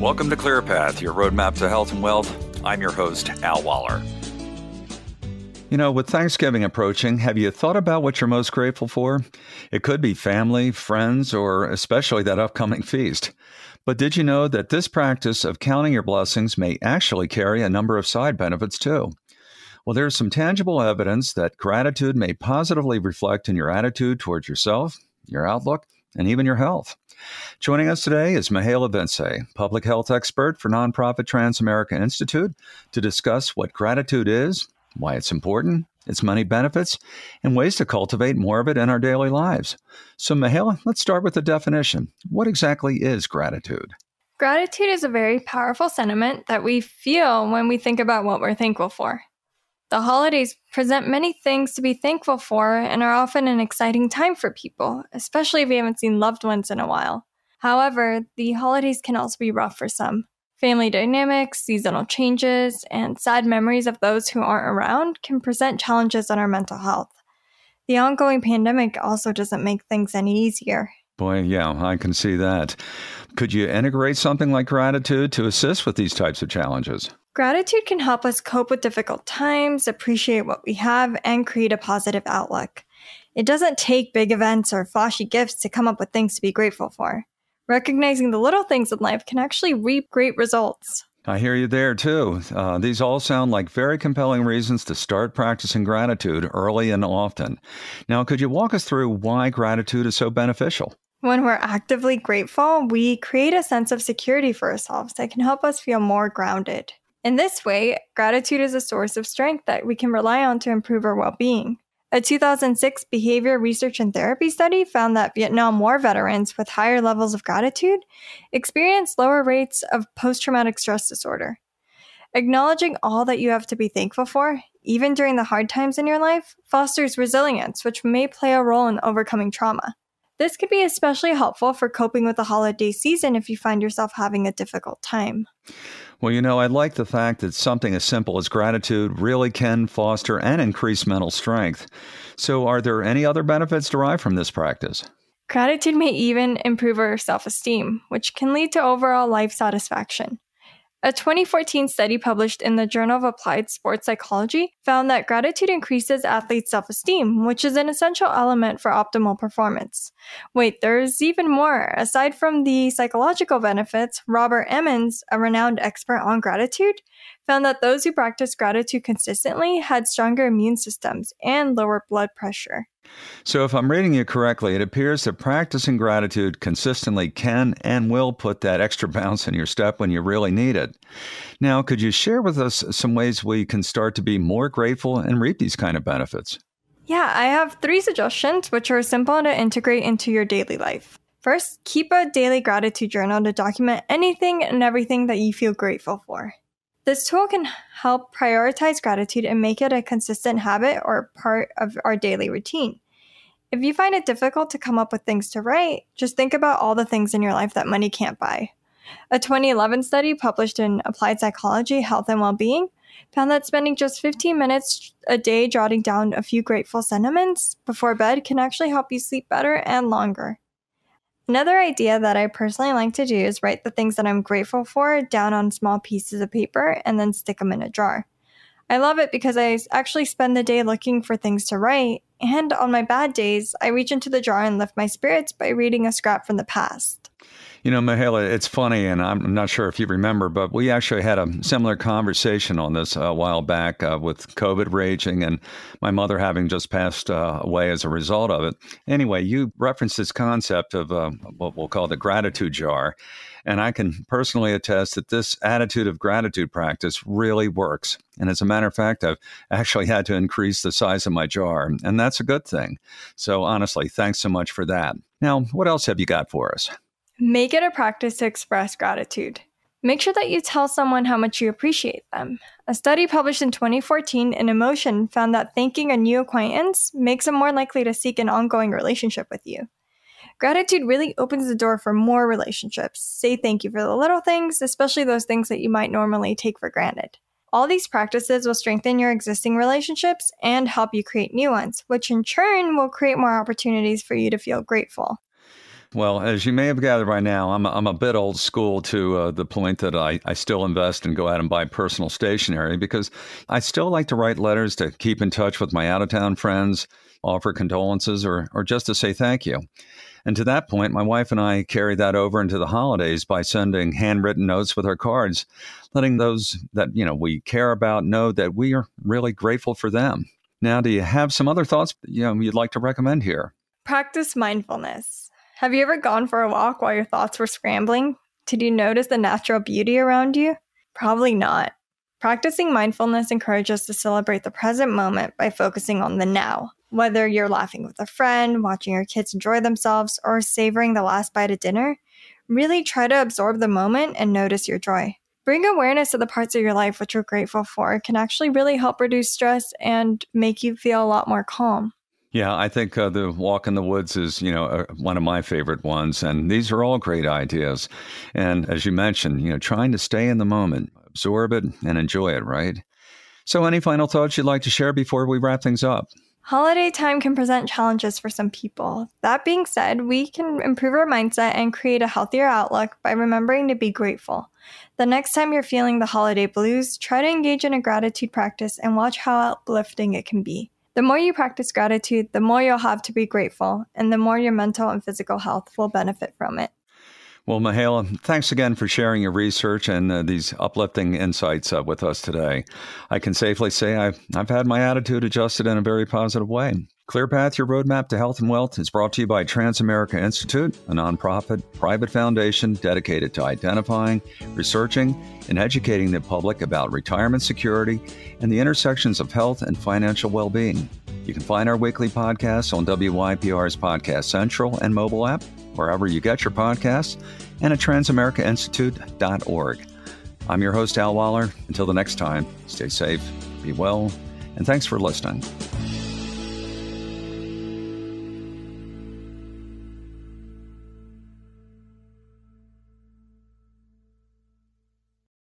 Welcome to ClearPath, your roadmap to health and wealth. I'm your host, Al Waller. You know, with Thanksgiving approaching, have you thought about what you're most grateful for? It could be family, friends, or especially that upcoming feast. But did you know that this practice of counting your blessings may actually carry a number of side benefits too? Well, there's some tangible evidence that gratitude may positively reflect in your attitude towards yourself, your outlook, and even your health. Joining us today is Mihaela Vincze, public health expert for nonprofit Transamerica Institute, to discuss what gratitude is, why it's important, its money benefits, and ways to cultivate more of it in our daily lives. So, Mihaela, let's start with the definition. What exactly is gratitude? Gratitude is a very powerful sentiment that we feel when we think about what we're thankful for. The holidays present many things to be thankful for and are often an exciting time for people, especially if we haven't seen loved ones in a while. However, the holidays can also be rough for some. Family dynamics, seasonal changes, and sad memories of those who aren't around can present challenges on our mental health. The ongoing pandemic also doesn't make things any easier. Boy, yeah, I can see that. Could you integrate something like gratitude to assist with these types of challenges? Gratitude can help us cope with difficult times, appreciate what we have, and create a positive outlook. It doesn't take big events or flashy gifts to come up with things to be grateful for. Recognizing the little things in life can actually reap great results. I hear you there too. Uh, these all sound like very compelling reasons to start practicing gratitude early and often. Now, could you walk us through why gratitude is so beneficial? When we're actively grateful, we create a sense of security for ourselves that can help us feel more grounded. In this way, gratitude is a source of strength that we can rely on to improve our well being. A 2006 behavior research and therapy study found that Vietnam War veterans with higher levels of gratitude experienced lower rates of post traumatic stress disorder. Acknowledging all that you have to be thankful for, even during the hard times in your life, fosters resilience, which may play a role in overcoming trauma. This could be especially helpful for coping with the holiday season if you find yourself having a difficult time. Well, you know, I like the fact that something as simple as gratitude really can foster and increase mental strength. So, are there any other benefits derived from this practice? Gratitude may even improve our self esteem, which can lead to overall life satisfaction. A 2014 study published in the Journal of Applied Sports Psychology found that gratitude increases athletes' self esteem, which is an essential element for optimal performance. Wait, there's even more. Aside from the psychological benefits, Robert Emmons, a renowned expert on gratitude, found that those who practiced gratitude consistently had stronger immune systems and lower blood pressure. So, if I'm reading you correctly, it appears that practicing gratitude consistently can and will put that extra bounce in your step when you really need it. Now, could you share with us some ways we can start to be more grateful and reap these kind of benefits? Yeah, I have three suggestions which are simple to integrate into your daily life. First, keep a daily gratitude journal to document anything and everything that you feel grateful for. This tool can help prioritize gratitude and make it a consistent habit or part of our daily routine. If you find it difficult to come up with things to write, just think about all the things in your life that money can't buy. A 2011 study published in Applied Psychology, Health and Wellbeing found that spending just 15 minutes a day jotting down a few grateful sentiments before bed can actually help you sleep better and longer. Another idea that I personally like to do is write the things that I'm grateful for down on small pieces of paper and then stick them in a jar. I love it because I actually spend the day looking for things to write, and on my bad days, I reach into the jar and lift my spirits by reading a scrap from the past. You know, Mihaela, it's funny, and I'm not sure if you remember, but we actually had a similar conversation on this a while back uh, with COVID raging and my mother having just passed uh, away as a result of it. Anyway, you referenced this concept of uh, what we'll call the gratitude jar. And I can personally attest that this attitude of gratitude practice really works. And as a matter of fact, I've actually had to increase the size of my jar, and that's a good thing. So, honestly, thanks so much for that. Now, what else have you got for us? Make it a practice to express gratitude. Make sure that you tell someone how much you appreciate them. A study published in 2014 in Emotion found that thanking a new acquaintance makes them more likely to seek an ongoing relationship with you. Gratitude really opens the door for more relationships. Say thank you for the little things, especially those things that you might normally take for granted. All these practices will strengthen your existing relationships and help you create new ones, which in turn will create more opportunities for you to feel grateful. Well, as you may have gathered by now, I'm a, I'm a bit old school to uh, the point that I, I still invest and go out and buy personal stationery because I still like to write letters to keep in touch with my out of town friends, offer condolences, or, or just to say thank you. And to that point, my wife and I carry that over into the holidays by sending handwritten notes with our cards, letting those that you know we care about know that we are really grateful for them. Now, do you have some other thoughts you know you'd like to recommend here? Practice mindfulness. Have you ever gone for a walk while your thoughts were scrambling? Did you notice the natural beauty around you? Probably not. Practicing mindfulness encourages us to celebrate the present moment by focusing on the now. Whether you're laughing with a friend, watching your kids enjoy themselves, or savoring the last bite of dinner, really try to absorb the moment and notice your joy. Bring awareness to the parts of your life which you're grateful for. Can actually really help reduce stress and make you feel a lot more calm. Yeah, I think uh, the walk in the woods is, you know, uh, one of my favorite ones, and these are all great ideas. And as you mentioned, you know, trying to stay in the moment, absorb it, and enjoy it. Right. So, any final thoughts you'd like to share before we wrap things up? Holiday time can present challenges for some people. That being said, we can improve our mindset and create a healthier outlook by remembering to be grateful. The next time you're feeling the holiday blues, try to engage in a gratitude practice and watch how uplifting it can be. The more you practice gratitude, the more you'll have to be grateful, and the more your mental and physical health will benefit from it. Well, Mihaela, thanks again for sharing your research and uh, these uplifting insights uh, with us today. I can safely say I've, I've had my attitude adjusted in a very positive way. ClearPath, your roadmap to health and wealth, is brought to you by Transamerica Institute, a nonprofit private foundation dedicated to identifying, researching, and educating the public about retirement security and the intersections of health and financial well being. You can find our weekly podcasts on WYPR's Podcast Central and mobile app wherever you get your podcasts, and at transamericainstitute.org. I'm your host, Al Waller. Until the next time, stay safe, be well, and thanks for listening.